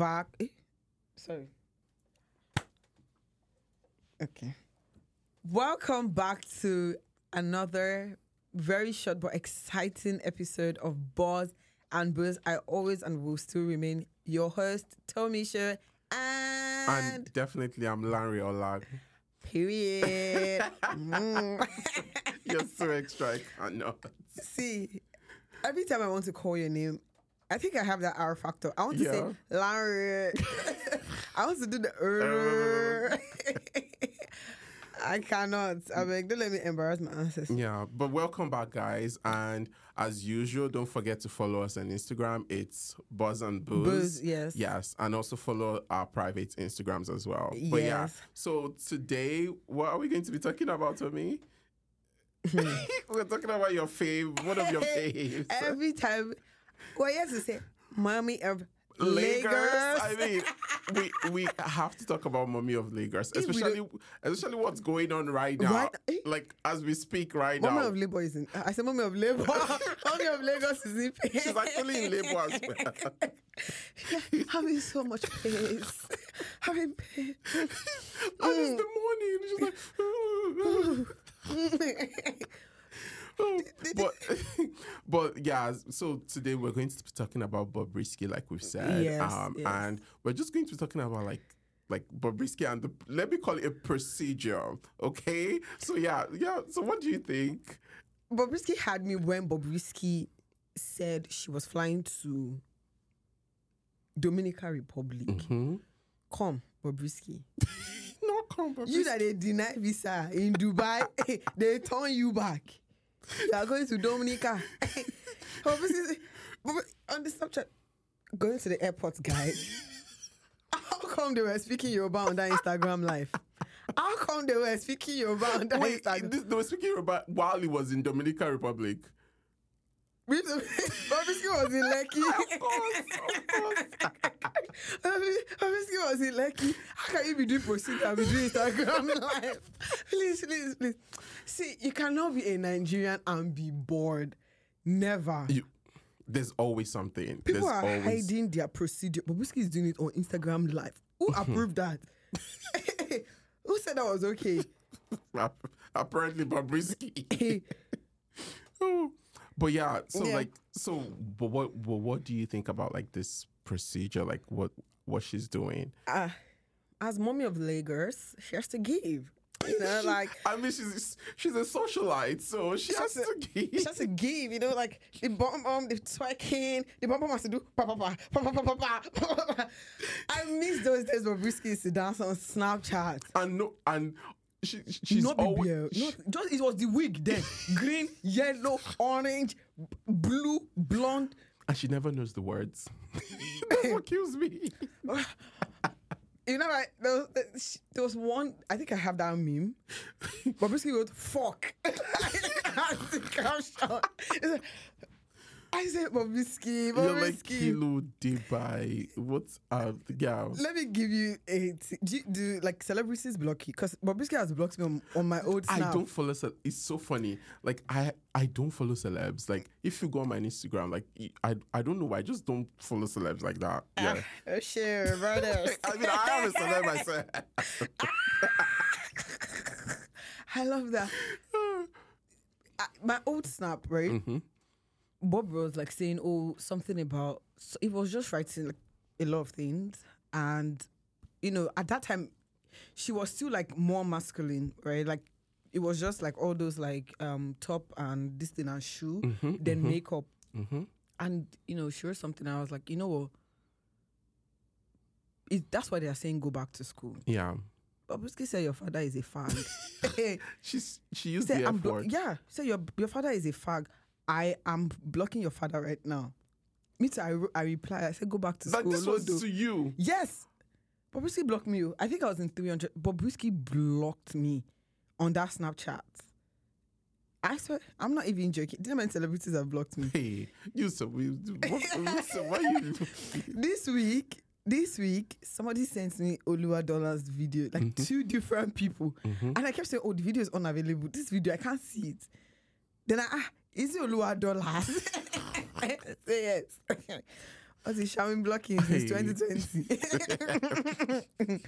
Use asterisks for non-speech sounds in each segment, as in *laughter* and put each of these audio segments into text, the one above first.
back. Eh, sorry. Okay. Welcome back to another very short but exciting episode of Buzz and Booze. I always and will still remain your host, Tomisha, and, And definitely, I'm Larry Olag. period. *laughs* Mm. You're so extra. I cannot. See, every time I want to call your name, I think I have that R factor. I want to Yeah. say Larry. *laughs* I want to do the er. *laughs* I cannot. I beg, don't let me embarrass my ancestors. Yeah, but welcome back, guys. And as usual, don't forget to follow us on Instagram. It's Buzz and Booze. Buzz, yes. Yes, and also follow our private Instagrams as well. But yeah, Yes. so today, what are we going to be talking about, Tommy? Hmm. *laughs* We're talking about your fave, one of your faves. Every time, well, yes, to say, mommy of Lagos. Lagos. I mean, we we have to talk about Mommy of Lagos, especially especially what's going on right now. Right- eh? Like as we speak right Mommy now. of Labor is in. I said, Mommy of Labor. *laughs* mommy of Lagos is in pain. She's actually in labor as well. having so much pain. having pain. *laughs* and it's the morning. She's like, *laughs* but *laughs* but yeah. So today we're going to be talking about Bobrisky, like we've said, Yes, um, yes. and we're just going to be talking about like like Bobrisky and the let me call it a procedure, okay? So yeah, yeah. So what do you think? Bobrisky had me when Bobrisky said she was flying to Dominican Republic. Mm-hmm. Come, Bobrisky. *laughs* No, come, Bobrisky. You that they deny visa in Dubai, *laughs* they turn you back. You are going to Dominica. *laughs* Oh, Bobrisky, Bob- on the Snapchat, going to the airport, guys. How come they were speaking Yoruba on that Instagram live? How come they were speaking Yoruba on that Wait, Instagram? this, they were speaking about while he was in Dominican Republic. Bobrisky was in Lekki. *laughs* Of course, of course. *laughs* Obviously, was in Lekki. How can you be doing procedure and be doing Instagram live? Please, please, please. See, you cannot be a Nigerian and be bored. Never. You, there's always something. People there's are always hiding their procedure. Bobrisky is doing it on Instagram live. Who approved that? *laughs* Who said that was okay? apparently Bobrisky. *laughs* *laughs* Oh. but yeah, so Yeah. like, so but what, but what do you think about like this procedure? Like what what she's doing? uh, as mommy of Lagos, she has to give. You know, like I mean, she's she's a socialite, so she has She's to give. She has to give, you know, like the bomb bomb, the twerking, the bomb bomb has to do pa pa pa pa pa pa pa pa, pa pa pa. I miss those days where Brisky used to dance on Snapchat. And no, and she she's not the always beer, not just it was the wig then. Green, yellow, orange, b- blue, blonde. and she never knows the words. That's what kills me you know, like there was, there was one. I think I have that meme. But basically, it was fuck. *laughs* I said Bobrisky, You're like Kilo Dubai. What's uh yeah. Let me give you a. T- do, you- do like celebrities block you? Because Bobrisky has blocked me on, on my old Snap. I don't follow. Ce- it's so funny. Like I, I don't follow celebs. Like if you go on my Instagram, like I, I don't know why. I just don't follow celebs like that. Yeah. Oh, sure, *laughs* brother. I mean, I am a celeb myself. *laughs* I love that. *laughs* I, my old snap, right? Mm-hmm. Bob was like saying, "Oh, something about." So it was just writing like a lot of things, and you know, at that time, she was still like more masculine, right? Like it was just like all those like um top and this thing and shoe, Mm-hmm, then makeup, hmm and you know, she wrote something. I was like, you know what? It, that's why they are saying go back to school. Yeah. Bobrisky said your father is a fag. *laughs* *laughs* She's she used Say, the F word. yeah. Say your your father is a fag. I am blocking your father right now. Me too. I, re- I reply. I said go back to Like school. But this was Lodo." to you. yes. Bobrisky blocked me. oh. I think I was in 300. Bobrisky blocked me on that Snapchat. I swear, I'm not even joking. Do you know many celebrities have blocked me? Hey, you so we. Why you? *laughs* *laughs* this week, this week, somebody sent me Olua Dollars video, like two different people. And I kept saying, Oh, the video is unavailable. This video, I can't see it. Then I ah, is it Olua Dollars? *laughs* Say yes. What's he showering blocking since Hey. 2020? *laughs*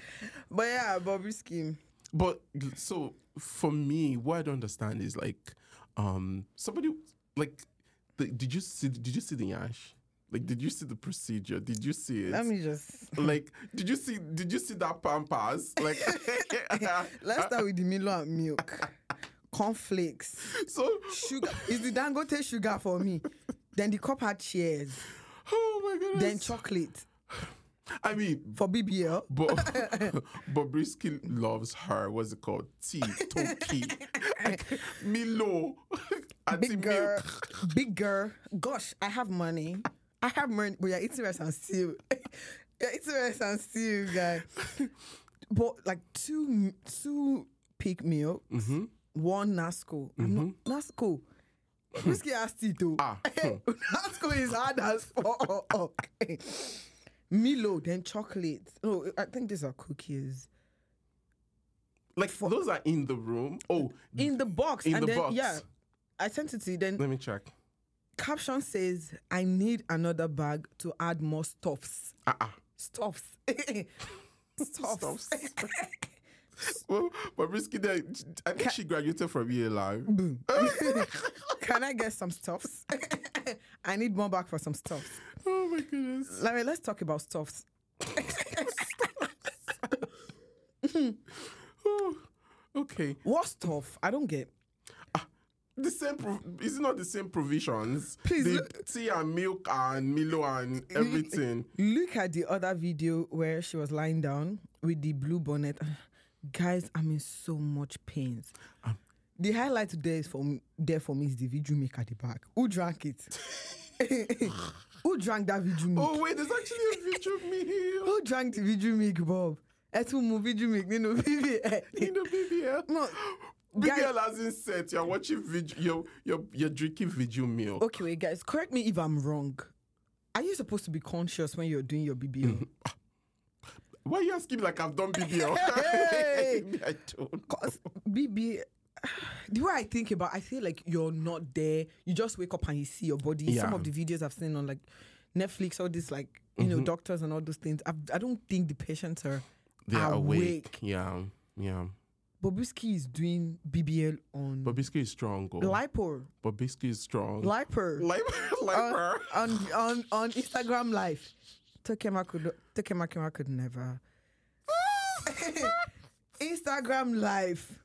but yeah, Bobrisky. But so for me, what I don't understand is like, um, somebody like, the, did you see? Did you see the ash? Like, did you see the procedure? Did you see it? Let me just like, did you see? Did you see that pampas? Like, *laughs* let's start with the Milo and milk. Cornflakes. so. Sugar is the Dangote sugar for me. Then the cup had cheers. Oh my goodness. Then chocolate I mean, for BBL. but *laughs* Bobrisky loves her. What's it called? Tea, Toki, *laughs* Milo, *laughs* Auntie Big girl, Milk. big girl. Gosh, I have money. I have money. But you're eating rice and stew. you're eating rice and stew, guys. But like two, two pig milk, Mm-hmm. One Nasco. I'm not Nasco. Whiskey has tea too. Ah, hmm. *laughs* Nasco is hard as fuck. *laughs* Milo, then chocolate. No, I think these are cookies. Like for, those are in the room. Oh, In the box. In and the then, box. Yeah. I sent it to you. Then let me check. caption says, I need another bag to add more stuffs. Ah, ah. Stuffs. *laughs* stuffs. Well, Bobrisky, there, I think she graduated from ELI. *laughs* Can I get some stuffs? *laughs* I need more back for some stuffs. Oh my goodness. Larry, let's talk about stuffs. *laughs* Oh, okay. What stuff? I don't get. Ah, the same, pro- is it not the same provisions? Please the look- tea and milk and Milo and everything. Look at the other video where she was lying down with the blue bonnet. Guys, I'm in so much pains. Um, the highlight today is for me, there for me is the video make at the back. Who drank it? *laughs* Who drank that video milk? Oh wait, there's actually a video me Who drank the video milk, Bob? Etu mu video milk nínú bíbí ẹ. in the BBL. No, guys. BBL hasn't set. You're watching video. You're, you're you're drinking video milk. Okay, wait, guys. Correct me if I'm wrong. Are you supposed to be conscious when you're doing your BBL? *laughs* Why are you asking me like I've done BBL? *laughs* Hey! *laughs* I don't. Cause BB, *sighs* the way I think about, I feel like you're not there. You just wake up and you see your body. Some of the videos I've seen on like Netflix, all this like you Mm-hmm. know doctors and all those things. I've, I don't think the patients are They're awake. awake. Yeah, yeah. Bobrisky is doing BBL on Bobrisky is strong. Oh. Lipo, Bobrisky is strong. Liper, Liper, on, on on on Instagram Live. Tokema could Tokema Kema could never. *laughs* Instagram Live.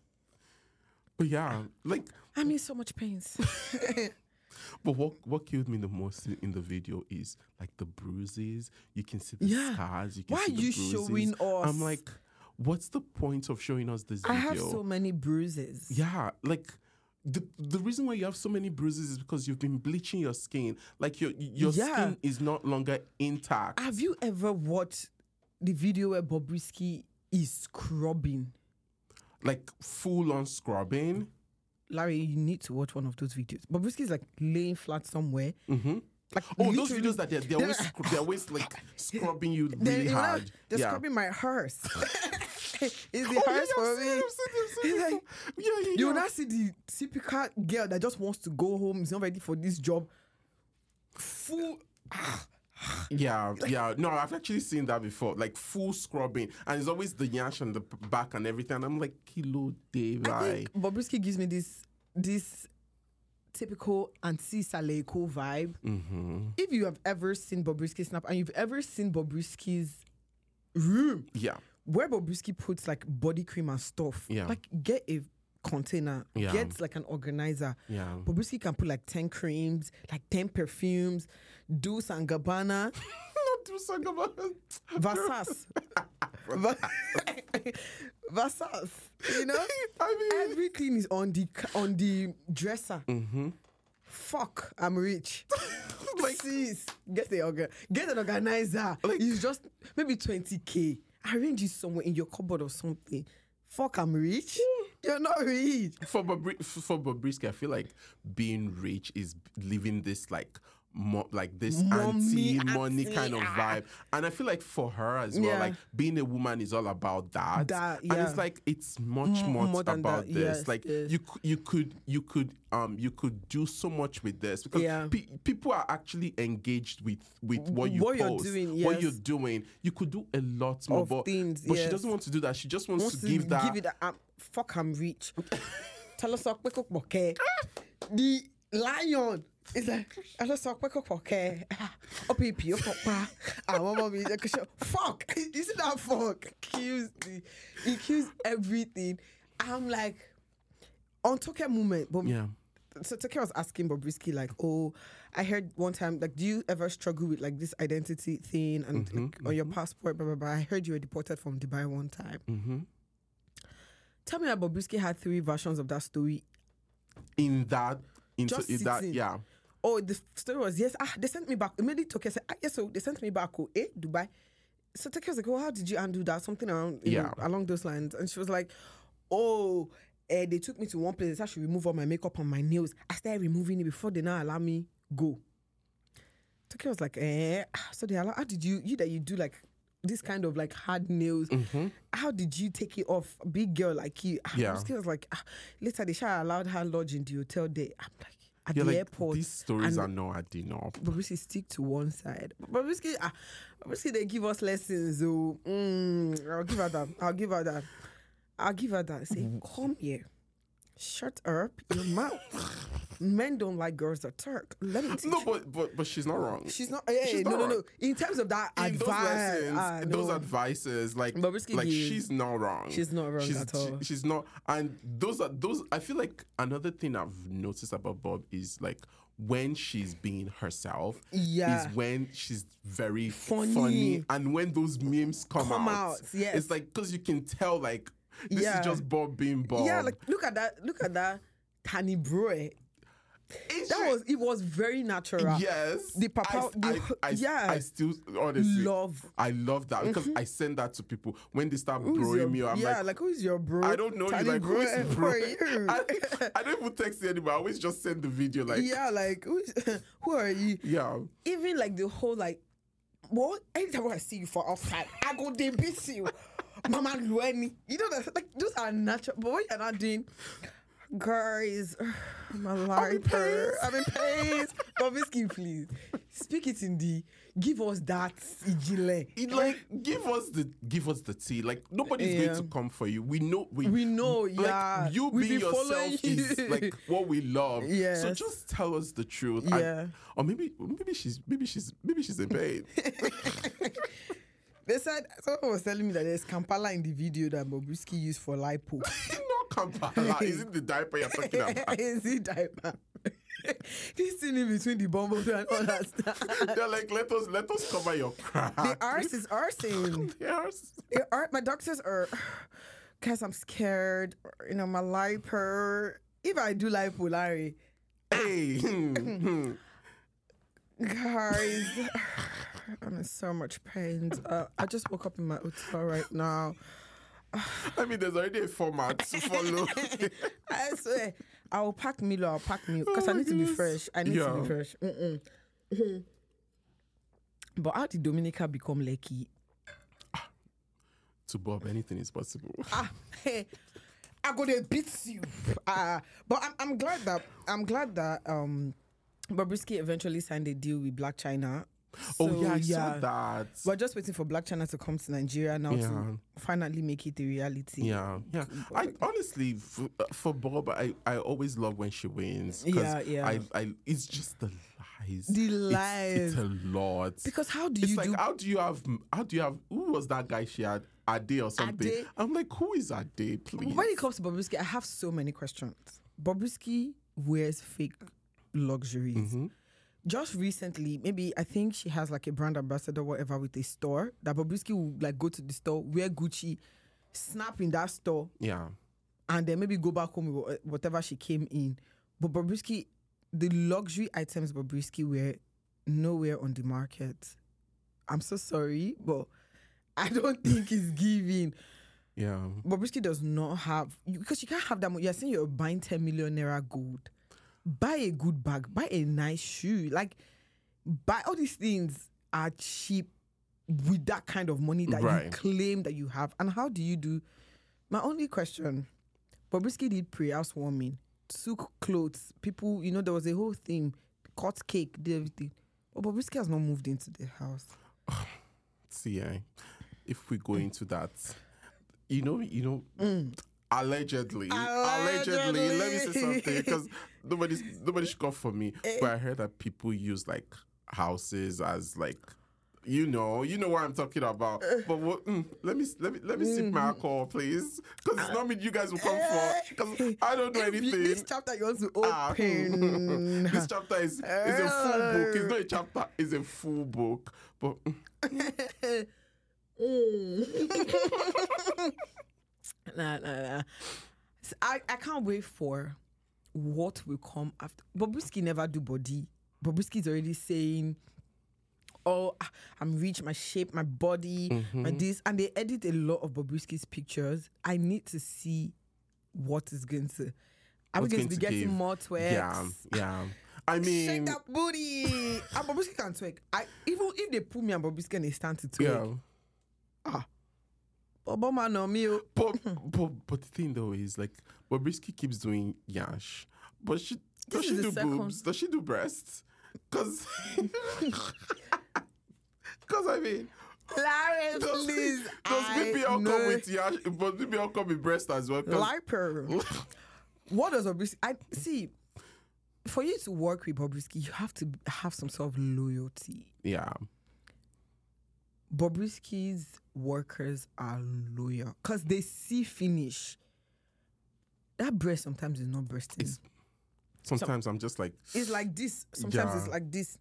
But yeah, like, I'm in so much pains. *laughs* but what what killed me the most in- in the video is like the bruises. You can see the Yeah. scars. You can Why see are the you bruises. showing us? I'm like, what's the point of showing us this I video? have so many bruises. Yeah, like the the reason why you have so many bruises is because you've been bleaching your skin. Like your your Yeah. skin is not longer intact. Have you ever watched the video where Bobrisky is scrubbing? like full on scrubbing. Larry, you need to watch one of those videos. Bobrisky is like laying flat somewhere. Mm-hmm. Like Oh, those videos that they're, they're always *laughs* they're always like scrubbing you They're, really hard. they're yeah. scrubbing my hearse. *laughs* *laughs* it's the Oh, yeah, yeah, for me. seen seen like- yeah, yeah, You yeah. not see the typical girl that just wants to go home, is not ready for this job. Full. Yeah, yeah. No, I've actually seen that before. Like full scrubbing, and it's always the yash on the back and everything. And I'm like, kilo day, I right? think Bobrisky gives me this this typical Auntie Saleko vibe. Mm-hmm. If you have ever seen Bobrisky snap and you've ever seen Bobrisky's room Yeah, where Bobrisky puts like body cream and stuff, Yeah. like get a container, Yeah. get like an organizer. yeah. Bobrisky can put like 10 creams, like 10 perfumes, Dolce and Gabbana, *laughs* Not do it. Versace. Versace. You know? *laughs* I mean, Everything is on the on the dresser. mm-hmm. Fuck, I'm rich. *laughs* Like- Sis, get the organ, get an organizer. Like- it's just maybe 20k. Arrange it somewhere in your cupboard or something. Fuck, I'm rich. Mm. You're not rich. for Bobri- for Bobrisky, I feel like being rich is living this like mo- like this Mommy, anti money kind of ah. vibe. And I feel like for her as well, Yeah. like being a woman is all about that. That, And it's like it's much M- more, more about that, this. yes, like yes. you you could you could um you could do so much with this because Yeah. pe- people are actually engaged with with what you What you're post, doing, what you're doing. You could do a lot more, Of but, things, but she doesn't want to do that. She just wants, wants to give that. give it that um, fuck I'm rich. *laughs* Tell us what quick okay. The lion is like I just saw quick okay. Oh baby, oh papa. I want mommy like fuck. *laughs* See that fuck? Kills the it kills everything. I'm like on Toke moment, but yeah. so Toke was asking Bobrisky like, oh, I heard one time like, do you ever struggle with like this identity thing and Mm-hmm, like, on your passport, blah blah blah. I heard you were deported from Dubai one time. hmm Tell me that Bobrisky had three versions of that story. In that, Just in that, yeah. Oh, the story was yes. Ah, they sent me back. Immediately Toke said, ah, yes, so they sent me back. Oh, eh, Dubai. So Toke was like, oh, how did you undo that? Something around, Yeah. along those lines. And she was like, oh, eh, they took me to one place. They said I should remove all my makeup and my nails. I started removing it before they now allow me go. Toke was like, eh. ah, So they allow. How did you you that you do like this kind of like hard nails? Mm-hmm. How did you take it off? Big girl like you. Ah, Yeah. Bobrisky was like, ah, later they shall allowed her lodge in the hotel there. I'm like. At You're the like, airport, these stories are not adding up. Bobrisky stick to one side. Bobrisky, ah, Bobrisky, they give us lessons. So, mm, I'll give her that. I'll give her that. I'll give her that. Say, come here. Shut up your mouth. Men don't like girls that talk. Let me teach No, you. but but but she's not wrong. She's not. Hey, She's no, not no, no. In terms of that in those advice, lessons, ah, in those advices, like Bobrisky like gives- she's not wrong. She's not wrong she's, at all. she- she's not, and those are those. I feel like another thing I've noticed about Bob is like when she's being herself. Yeah. is when she's very Funny. funny, and when those memes come, Come out, out, yes. it's like because you can tell like this Yeah. is just Bob being Bob. Yeah, like look at that. Look at that. Tani bro. eh. It's That was it. Was very natural. Yes. The papa- I, the- I, I, yeah. I still honestly Love. I love that because I send that to people when they start Who's your- me. I'm yeah, like, like, who's your bro? I don't know you. Like, who eh, is bro? *laughs* you? I, *laughs* I don't even text you anymore. I always just send the video. Like, yeah, like who's, *laughs* who are you? yeah. Even like the whole like, what? Anytime I see you for outside, I go they beat you, Mama Lueni. You know that like those are natural. But what you're not doing, guys, *sighs* my life. Uh, I'm in pain. *laughs* Bobrisky, please speak it in the. Give us that ijile. It, like give us the give us the tea. Like nobody's Yeah. going to come for you. We know we We know, like, yeah. You We being be following is you. like what we love. Yeah. So just tell us the truth. And- Yeah. or maybe maybe she's maybe she's maybe she's in pain. *laughs* They said someone was telling me that there's Kampala in the video that Bobrisky used for lipo. *laughs* not Kampala. *laughs* Is it the diaper you're talking *laughs* about? Is it diaper? He's sitting in between the bumble and all that stuff. They're like, let us let us cover your crack. The arse is arsing. The ar- my doctors are, *sighs* guys, I'm scared. You know, my lipo. If I do lipo, Larry, Hey. guys, I'm in so much pain. Uh, I just woke up in my hotel right now. I mean, there's already a format to follow. *laughs* I swear, I will pack Milo. I'll pack Milo because Oh I need to be fresh. I need to be fresh. Mm-mm. But how did Dominica become lucky? to Bob, anything is possible. *laughs* ah, hey, I go to beat you. Ah, but I'm, I'm glad that I'm glad that um, Bobrisky eventually signed a deal with Blac Chyna. Oh So, yeah, I saw that. We're just waiting for Blac Chyna to come to Nigeria now Yeah. to finally make it a reality. Yeah, yeah. I honestly, for, for Bob, I, I always love when she wins. Yeah, yeah. I, I, it's just the lies. The It's- It's, lies. a lot. Because how do it's you like, do? how do you have? How do you have? Who was that guy she had? Ade or something? Ade. I'm like, who is Ade? Please. When it comes to Bobrisky, I have so many questions. Bobrisky wears fake luxuries. Mm-hmm. Just recently, maybe I think she has like a brand ambassador, whatever, with a store that Bobrisky will like go to the store, wear Gucci, snap in that store, yeah. and then maybe go back home with whatever she came in. But Bobrisky, the luxury items Bobrisky wear nowhere on the market. I'm so sorry, but *laughs* I don't think it's giving. Yeah. Bobrisky does not have because you can't have that. much. You're saying you're buying 10 million naira gold. Buy a good bag. Buy a nice shoe. Like buy all these things are cheap with that kind of money that you claim that you have. And how do you do? My only question: Bobrisky did pre-housewarming, took clothes. People, you know, there was a whole thing. Cut cake, did everything. But Bobrisky has not moved into the house. *sighs* See, eh, if we go into that, you know, you know, allegedly, allegedly, let me say something because nobody's nobody should come for me. But I heard that people use like houses as like. You know, you know what I'm talking about. But what, mm, let me let me let me sip my alcohol, please, because it's not me you guys will come for. Because I don't know If anything. This chapter you want to Ah, open. *laughs* this chapter is, is a full book. It's not a chapter, it's a full book. But mm, *laughs* *laughs* nah, nah, nah. S- I, I can't wait for what will come after. Bobrisky never do body. Bobrisky is already saying, "Oh, ah, I'm rich, my shape, my body, Mm-hmm. my this," and they edit a lot of Bobrisky's pictures. I need to see what is going to. Are we What's going going to be getting give? more twerks? yeah, yeah. I mean, Shake that booty. and Bobrisky can twerk. I even if they put me and Bobrisky and they stand to twerk. yeah. Bobo man on me. But, but but the thing though is like Bobrisky keeps doing yash, but she does This she do second- boobs? Does she do breasts? Cause, *laughs* cause I mean, Larry, does, please. does BBL come know. with yash? But BBL come with breast as well. Liper. *laughs* what does Bobrisky? I see. For you to work with Bobrisky, you have to have some sort of loyalty. yeah, Bobrisky's workers are loyal because they see finish. That breast sometimes is not breasting. It's- sometimes I'm just like, It's like this. Sometimes it's like this.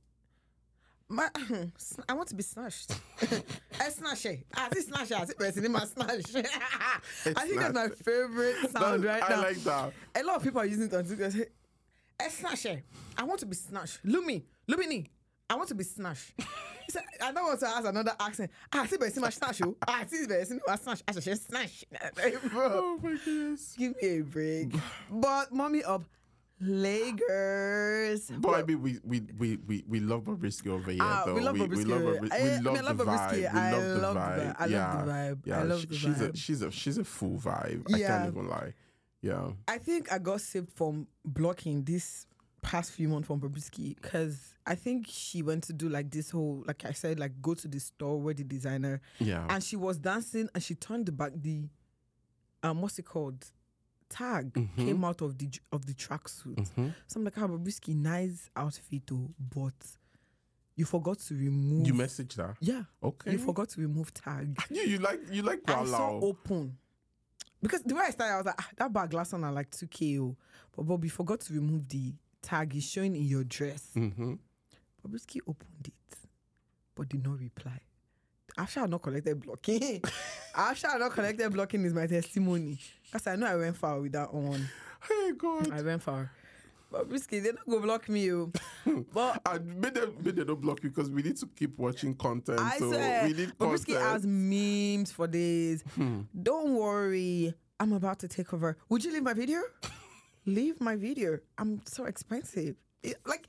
My, *clears throat* I want to be snatched. *laughs* Eh, eh. Ah, I snatch it. I see snatch. I see in my snatch. *laughs* I think that's my favorite *laughs* sound right I now. like that. A lot of people are using it on TikTok. I eh, snatch it. I want to be snatched. Lumi, me. I want to be snatched. He said, I don't want to ask another accent. Ah, I see person my snatch. oh. Ah, I see person my snatch. I should snatch. *laughs* Oh my goodness. give me a break. *sighs* But mommy of Lagos. But I mean, we we we we, we love Bobrisky over here. Ah, though. we love we, Bobrisky. we love, Bobri- I- I we mean, love I love the Bobrisky. vibe. I love the love vibe. vibe. I love yeah. the vibe. Yeah, I love sh- the she's a she's a she's a full vibe. I can't even lie. Yeah. I think I got saved from blocking this past few months from Bobrisky because I think she went to do like this whole, like I said, like go to the store where the designer Yeah. and she was dancing and she turned the back the um what's it called tag came out of the of the tracksuit. Mhm. So I'm like, ah, Bobrisky, nice outfit, oh, but you forgot to remove. You messaged her. yeah, Okay. you forgot to remove tag. *laughs* You you like you like I Walao. open. Because the way I started, I was like, ah, that bag last one are like 2K. oh. But Bobby forgot to remove the tag. is showing in your dress. Mm-hmm. Bobrisky opened it, but did not reply. After I not collected blocking, *laughs* after I not collected blocking is my testimony. Because I know I went far with that one. Hey God. I went far. Bobrisky, they don't go block me. Oh. *laughs* but And made them made them don't block you because we need to keep watching content. I so swear, we need Bobrisky content. has memes for days. Don't worry, I'm about to take over. Would you leave my video? *laughs* leave my video. I'm so expensive. It- like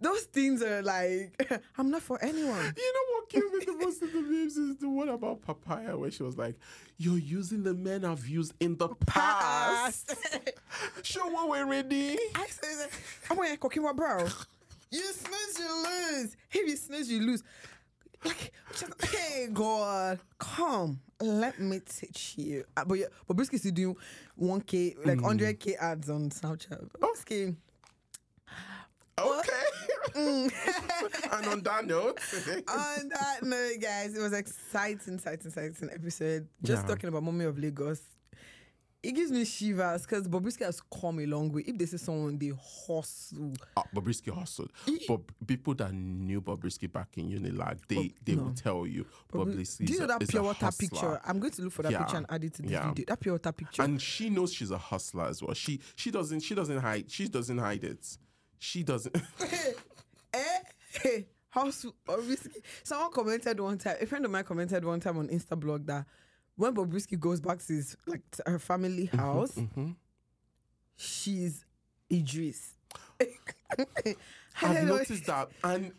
those things are like *laughs* I'm not for anyone. *laughs* You know what killed me the most of the memes is the one about papaya where she was like, "You're using the men I've used in the past. *laughs* Show what we're ready." I said, I'm going to cooking my bro. You snooze, you lose. If you snooze, you lose. Like, just, hey, God, come. Let me teach you. Uh, but yeah, but Brisky still doing 1K, like 100K ads on Snapchat. Brisky. Okay. Mm. *laughs* and on that note, *laughs* on that note, guys, it was exciting, exciting, exciting episode. Just Yeah. talking about Mommy of Lagos. It gives me shivers because Bobrisky has come a long way. If they say someone they hustle, uh, Bobrisky hustled. But people that knew Bobrisky back in Unilag, they they will tell you Bobrisky. do you know that a pure water picture? I'm going to look for that Yeah. picture and add it to this Yeah. video. That pure water picture. and she knows she's a hustler as well. She she doesn't she doesn't hide she doesn't hide it. She doesn't. *laughs* *laughs* eh? Hey, hustle. Bobrisky. Someone commented one time. A friend of mine commented one time on Insta blog that when Bobrisky goes back to his like to her family Mm-hmm, house, she's Idris. *laughs* I've noticed that, and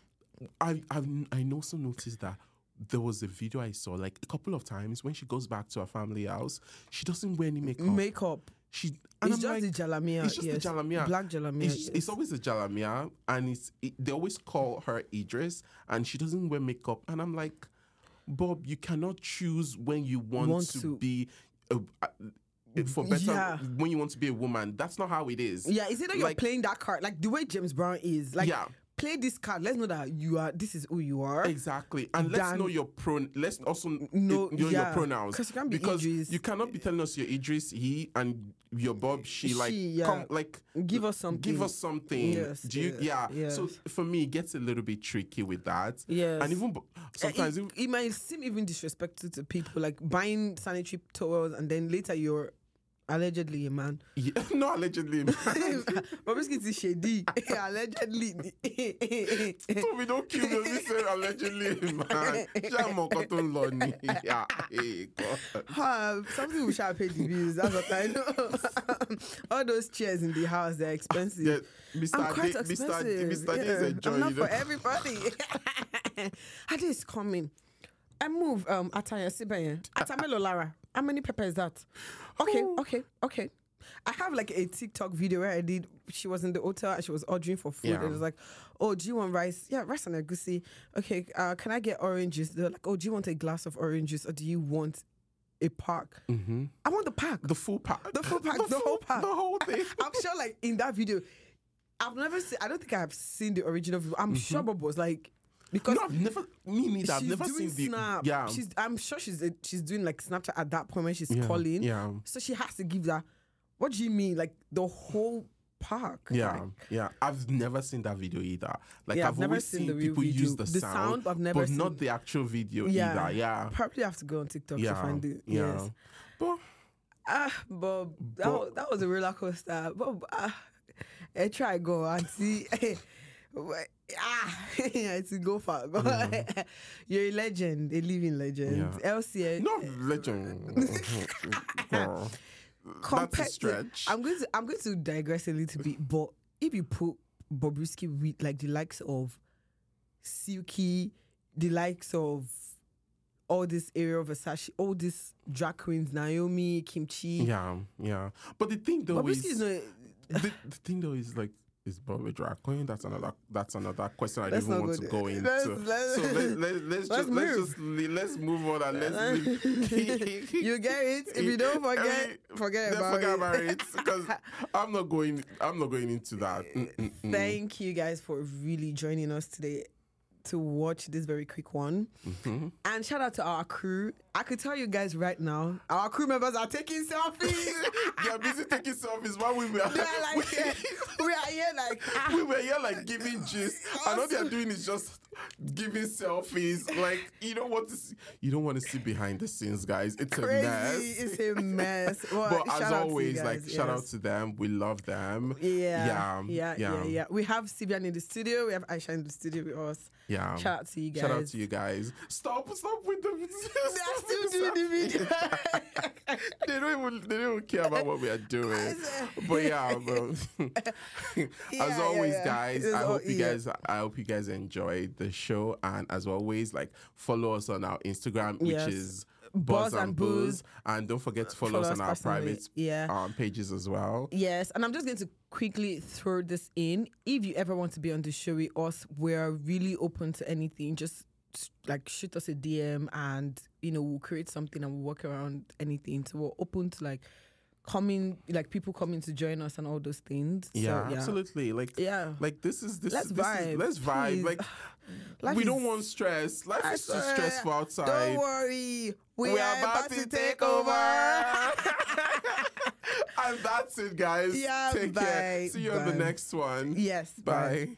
I I've, I also noticed that there was a video I saw like a couple of times when she goes back to her family house, she doesn't wear any makeup. Makeup. she and It's I'm just like, the jalamia. it's just yes. the jalamia. Black jalamia. It's, yes. it's always a jalamia, and it's it, they always call her Idris, and she doesn't wear makeup. And I'm like, Bob, you cannot choose when you want, Want to, to. be. A, a- for better, Yeah. when you want to be a woman, that's not how it is. Yeah, is it that you're playing that card like the way James Brown is? Like, Yeah. Play this card. Let's know that you are. This is who you are. Exactly, and let's know your pron. Let's also No, know your yeah. pronouns 'Cause you can't be because Idris. you cannot be telling us your Idris, he, and your Bob, she. Like, yeah. come, like Give us something. give us something. Yes, Do you? yes, yeah. So for me, it gets a little bit tricky with that. Yeah, and even Uh, sometimes. it, even- it might seem even disrespectful to people, like buying sanitary towels and then later you're allegedly a man. Yeah, *laughs* not allegedly. *laughs* Bobrisky is shady. *laughs* allegedly. Toby, don't kill me. We said allegedly, man. Ṣé àmọ́ nǹkan tó ń lọ? Yeah, hey, God. Ah, something we shall pay the bills. That's what I know. All those chairs in the house, they're expensive. Yeah, Mr. I'm quite Ade, Mr. expensive. Ade, Mr. Ade is yeah. enjoying I'm not for everybody. Ade is coming. I move um Ataya Sibayan. Atamelo Lara. How many pepper is that? Okay, okay, okay. I have like a TikTok video where I did. She was in the hotel and she was ordering for food. Yeah. It was like, "Oh, do you want rice? Yeah, rice and egusi. Okay, uh, can I get oranges?" juice?" They're like, "Oh, do you want a glass of orange juice or do you want a pack?" Mm-hmm. I want the pack. The full pack. The full pack, *laughs* the whole pack. The whole thing. *laughs* I'm sure, like in that video, I've never seen. I don't think I've seen the original video. I'm sure Bob was like, because no, I've never. Me neither. I've never seen the. Snap. Yeah. she's. I'm sure she's she's doing like Snapchat at that point when she's yeah, calling. Yeah. So she has to give that. What do you mean, like the whole park? Yeah, Like, yeah. I've never seen that video either. Like Yeah, I've, I've never always seen seen, the people video. use the, The sound, sound, I've never but not seen- the actual video Yeah. either. Yeah, Probably have to go on TikTok yeah, to find it. yeah. Yes. But Ah, Bob, that, was, that was a roller coaster. Bob, ah, I try go and see. *laughs* ah, *laughs* it's to go far. Go. *laughs* You're a legend, a living legend. Yeah. LCA. not legend. *laughs* Girl, That's a stretch. To, I'm going to I'm going to digress a little bit, but if you put Bobrisky with like the likes of Silky, the likes of all this area of Versace, all these drag queens, Naomi, Kimchi. yeah, yeah. But the thing though Bobrisky is, is not. the, the thing though is like. Is Bob a drag queen? That's another. That's another question I Let's don't even want to there. go into. Let's- let's- so let, *laughs* let, let's, let's just let's move. just le- let's move on and let's *laughs* leave. you get it. If you don't *laughs* forget, forget about forget it. about it because I'm not going. I'm not going into that. Mm, mm, mm. Thank you guys for really joining us today to watch this very quick one. Mm-hmm. And shout out to our crew. I could tell you guys right now, our crew members are taking selfies. *laughs* They are busy taking selfies while we were. Like, *laughs* yeah, *laughs* we are here like, ah. we were here like giving gist, and all they are doing is just giving selfies. Like you don't want to see, you don't want to see behind the scenes, guys. It's a crazy. mess. It's a mess. Well, but as out to you always, guys, like shout out to them. We love them. Yeah, yeah, yeah, yeah, yeah, We have Sibian in the studio. We have Aisha in the studio with us. Yeah. Shout out to you guys. Shout out to you guys. Stop, stop with the. Still doing the video. *laughs* they don't even they don't care about what we are doing. But yeah, but *laughs* Yeah, as always, yeah, yeah. guys, It's I all- hope you yeah. guys I hope you guys enjoyed the show. And as always, like follow us on our Instagram, which Yes. is Buzz Buzz and and Booze. And don't forget to follow, Follow us us on our private Yeah. um, pages as well. Yes, and I'm just going to quickly throw this in. If you ever want to be on the show with us, we're really open to anything. Just like shoot us a DM, and you know we'll create something and we'll work around anything. So we're open to like coming, like people coming to join us and all those things. So, Yeah, absolutely. Like Yeah. like this is this Let's this vibe, Is, let's vibe. please. Like *sighs* we is- don't want stress. Life I is too stressful outside. Don't worry, we, we are about to take over. *laughs* and that's it, guys. Yeah, Take bye, care. See you on the next one. yes, bye. Bye.